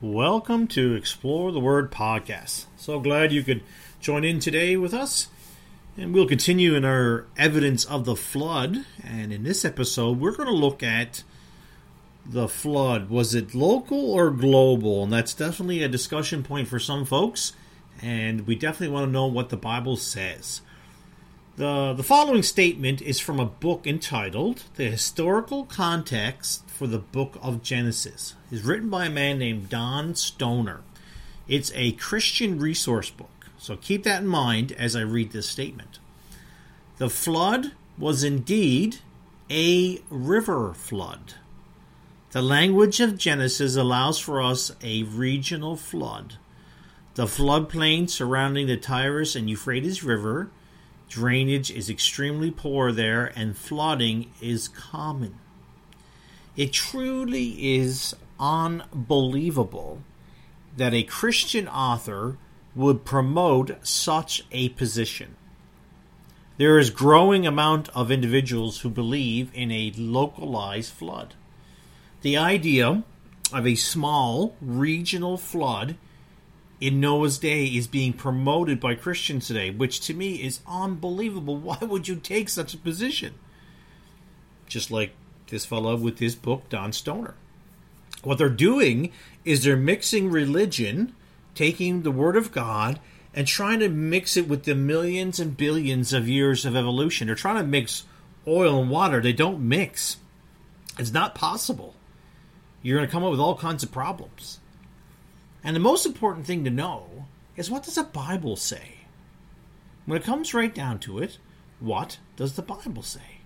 Welcome to Explore the Word podcast. So glad you could join in today with us. And we'll continue in our evidence of the flood. And in this episode, we're going to look at the flood. Was it local or global? And that's definitely a discussion point for some folks. And we definitely want to know what the Bible says. The, the following statement is from a book entitled The Historical Context for the Book of Genesis. It's written by a man named Don Stoner. It's a Christian resource book, so keep that in mind as I read this statement. The flood was indeed a river flood. The language of Genesis allows for us a regional flood. The floodplain surrounding the Tigris and Euphrates River Drainage is extremely poor there, and flooding is common. It truly is unbelievable that a Christian author would promote such a position. There is growing amount of individuals who believe in a localized flood. The idea of a small regional flood in Noah's day is being promoted by Christians today, which to me is unbelievable. Why would you take such a position? Just like this fellow with his book, Don Stoner. What they're doing is they're mixing religion, taking the Word of God, and trying to mix it with the millions and billions of years of evolution. They're trying to mix oil and water. They don't mix. It's not possible. You're going to come up with all kinds of problems. And the most important thing to know is what does the Bible say? When it comes right down to it, what does the Bible say?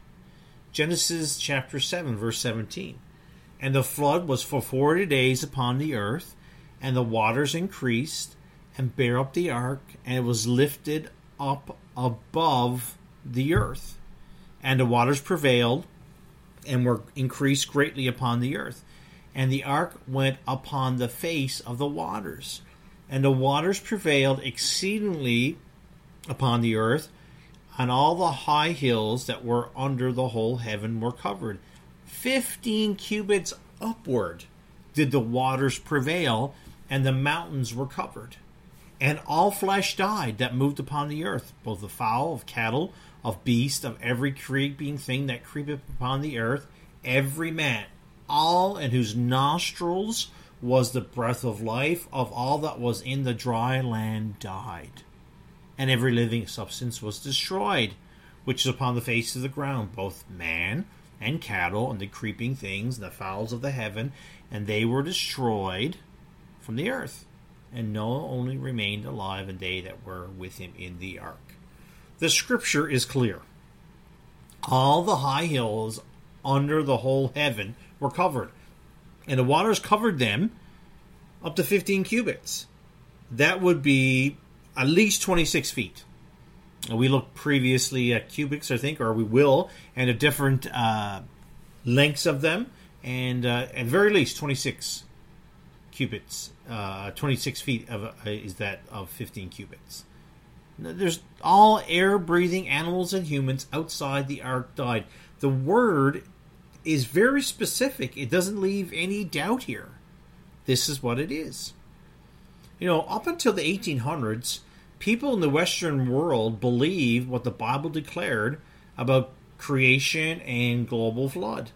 Genesis chapter 7, verse 17. And the flood was for forty days upon the earth, and the waters increased and bare up the ark, and it was lifted up above the earth. And the waters prevailed and were increased greatly upon the earth and the ark went upon the face of the waters. And the waters prevailed exceedingly upon the earth, and all the high hills that were under the whole heaven were covered. Fifteen cubits upward did the waters prevail, and the mountains were covered. And all flesh died that moved upon the earth, both the fowl, of cattle, of beast, of every creeping thing that creepeth upon the earth, every man all in whose nostrils was the breath of life of all that was in the dry land died. And every living substance was destroyed, which is upon the face of the ground, both man and cattle, and the creeping things, and the fowls of the heaven, and they were destroyed from the earth. And Noah only remained alive, and they that were with him in the ark. The scripture is clear. All the high hills under the whole heaven were covered. And the waters covered them up to 15 cubits. That would be at least 26 feet. We looked previously at cubits, I think, or we will, and the different uh, lengths of them, and uh, at very least 26 cubits. Uh, 26 feet of uh, is that of 15 cubits. There's all air-breathing animals and humans outside the ark died. The word is very specific. It doesn't leave any doubt here. This is what it is. You know, up until the 1800s, people in the Western world believed what the Bible declared about creation and global flood.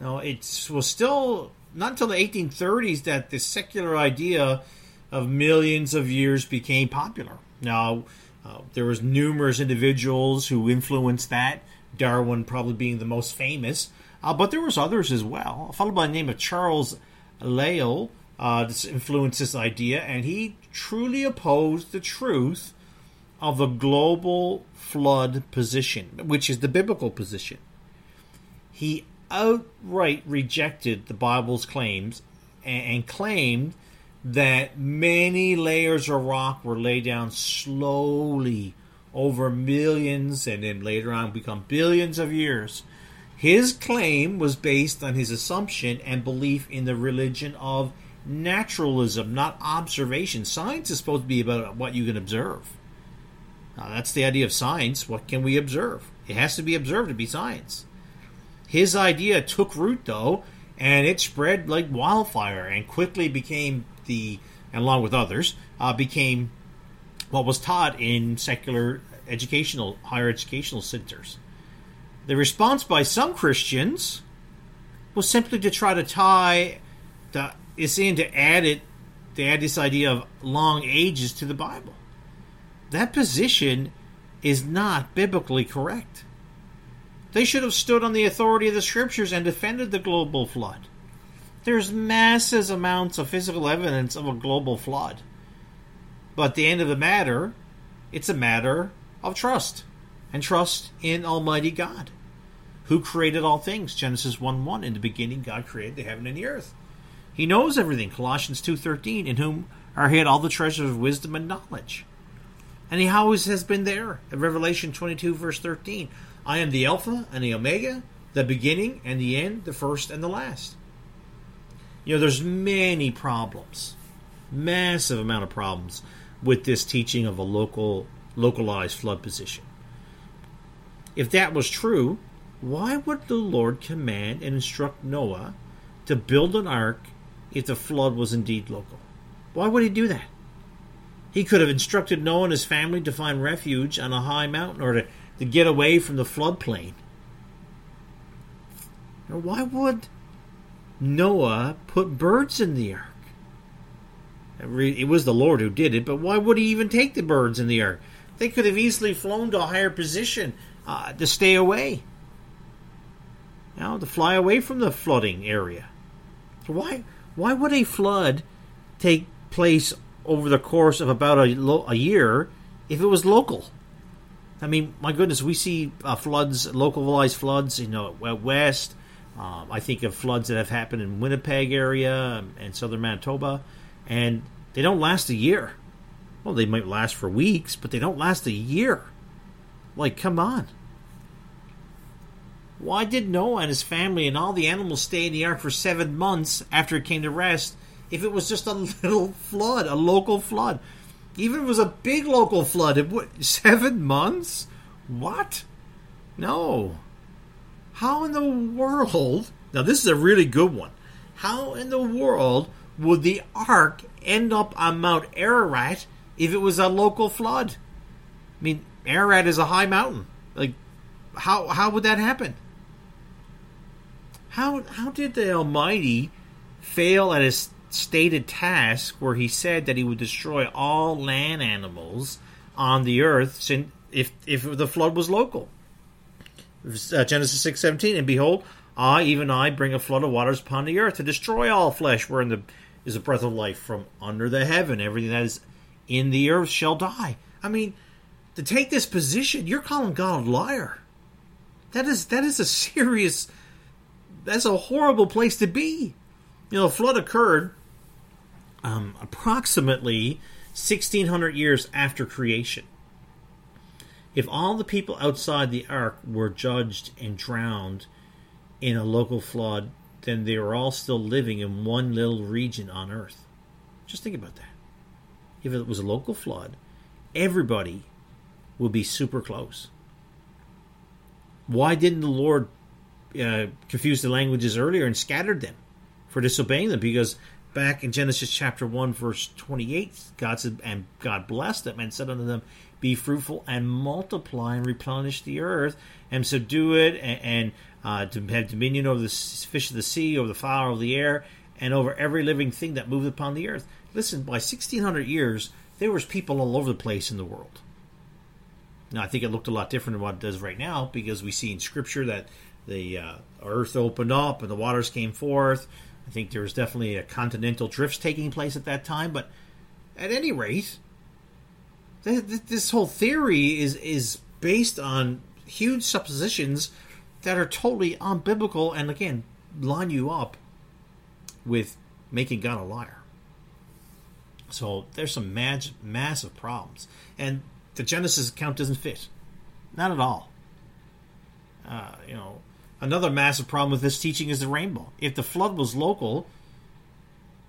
Now, it was still not until the 1830s that the secular idea of millions of years became popular. Now, uh, there was numerous individuals who influenced that. Darwin probably being the most famous, uh, but there was others as well. followed by the name of Charles Lyell uh, influenced this idea, and he truly opposed the truth of the global flood position, which is the biblical position. He outright rejected the Bible's claims and, and claimed that many layers of rock were laid down slowly over millions and then later on become billions of years. His claim was based on his assumption and belief in the religion of naturalism, not observation. Science is supposed to be about what you can observe. Now, that's the idea of science. What can we observe? It has to be observed to be science. His idea took root, though, and it spread like wildfire and quickly became the, along with others, uh, became what was taught in secular educational, higher educational centers. The response by some Christians was simply to try to tie the, this in to add it, to add this idea of long ages to the Bible. That position is not biblically correct. They should have stood on the authority of the scriptures and defended the global flood. There's massive amounts of physical evidence of a global flood. But the end of the matter, it's a matter of trust and trust in Almighty God, who created all things. Genesis 1 1. In the beginning, God created the heaven and the earth. He knows everything. Colossians 2.13, in whom are hid all the treasures of wisdom and knowledge. And he always has been there. In Revelation 22, verse 13, I am the Alpha and the Omega, the beginning and the end, the first and the last. You know, there's many problems, massive amount of problems with this teaching of a local, localized flood position. If that was true, why would the Lord command and instruct Noah to build an ark if the flood was indeed local? Why would he do that? He could have instructed Noah and his family to find refuge on a high mountain or to, to get away from the floodplain. Or why would Noah put birds in the ark? It was the Lord who did it, but why would he even take the birds in the air? They could have easily flown to a higher position uh, to stay away. Now to fly away from the flooding area. So why why would a flood take place over the course of about a, lo- a year if it was local? I mean, my goodness, we see uh, floods, localized floods, you know, west. Um, I think of floods that have happened in Winnipeg area and southern Manitoba, and they don't last a year. Well, they might last for weeks, but they don't last a year. Like, come on. Why did Noah and his family and all the animals stay in the ark for seven months after it came to rest if it was just a little flood, a local flood? Even if it was a big local flood, it would, seven months? What? No. How in the world? Now, this is a really good one. How in the world would the ark end up on Mount Ararat if it was a local flood? I mean, Ararat is a high mountain. Like, how how would that happen? How how did the Almighty fail at his stated task where he said that he would destroy all land animals on the earth if if the flood was local? Uh, Genesis six seventeen, and behold, I even I bring a flood of waters upon the earth to destroy all flesh, wherein the is a breath of life from under the heaven. Everything that is in the earth shall die. I mean, to take this position, you're calling God a liar. That is that is a serious that's a horrible place to be. You know, a flood occurred um, approximately 1600 years after creation. If all the people outside the ark were judged and drowned in a local flood, then they were all still living in one little region on earth. Just think about that. If it was a local flood, everybody would be super close. Why didn't the Lord uh, confuse the languages earlier and scattered them for disobeying them? Because back in Genesis chapter 1, verse 28, God said, and God blessed them and said unto them, Be fruitful and multiply and replenish the earth and subdue it and, and uh, to have dominion over the fish of the sea, over the fowl of the air, and over every living thing that moves upon the earth. Listen, by 1600 years, there was people all over the place in the world. Now, I think it looked a lot different than what it does right now because we see in Scripture that the uh, earth opened up and the waters came forth. I think there was definitely a continental drifts taking place at that time, but at any rate, this whole theory is is based on huge suppositions that are totally unbiblical and again line you up with making God a liar. So there's some mag- massive problems, and the Genesis account doesn't fit, not at all. Uh, you know, another massive problem with this teaching is the rainbow. If the flood was local,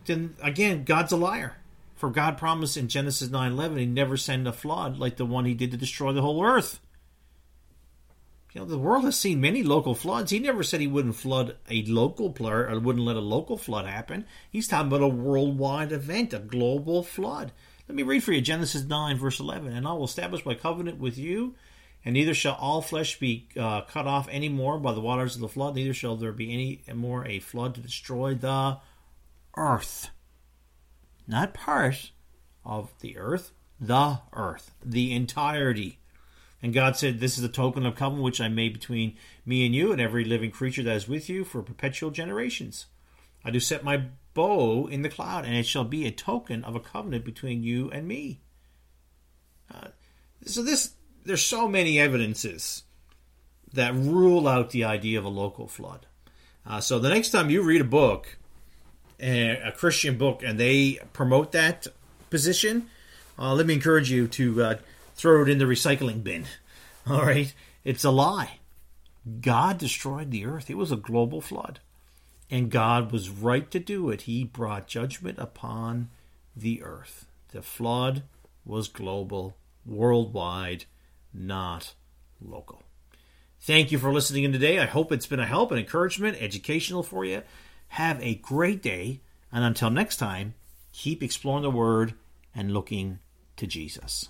then again, God's a liar. For God promised in Genesis 9:11 he never send a flood like the one he did to destroy the whole earth. You know, the world has seen many local floods. He never said he wouldn't flood a local flood or wouldn't let a local flood happen. He's talking about a worldwide event, a global flood. Let me read for you Genesis 9, verse 11. And I will establish my covenant with you, and neither shall all flesh be uh, cut off any more by the waters of the flood, neither shall there be any more a flood to destroy the earth. Not part of the earth, the earth, the entirety. And God said, This is the token of covenant which I made between me and you and every living creature that is with you for perpetual generations. I do set my bow in the cloud, and it shall be a token of a covenant between you and me. Uh, so this, there's so many evidences that rule out the idea of a local flood. Uh, so the next time you read a book, a Christian book, and they promote that position, uh, let me encourage you to uh, throw it in the recycling bin. All right? It's a lie. God destroyed the earth, it was a global flood. And God was right to do it. He brought judgment upon the earth. The flood was global, worldwide, not local. Thank you for listening in today. I hope it's been a help and encouragement, educational for you. Have a great day. And until next time, keep exploring the Word and looking to Jesus.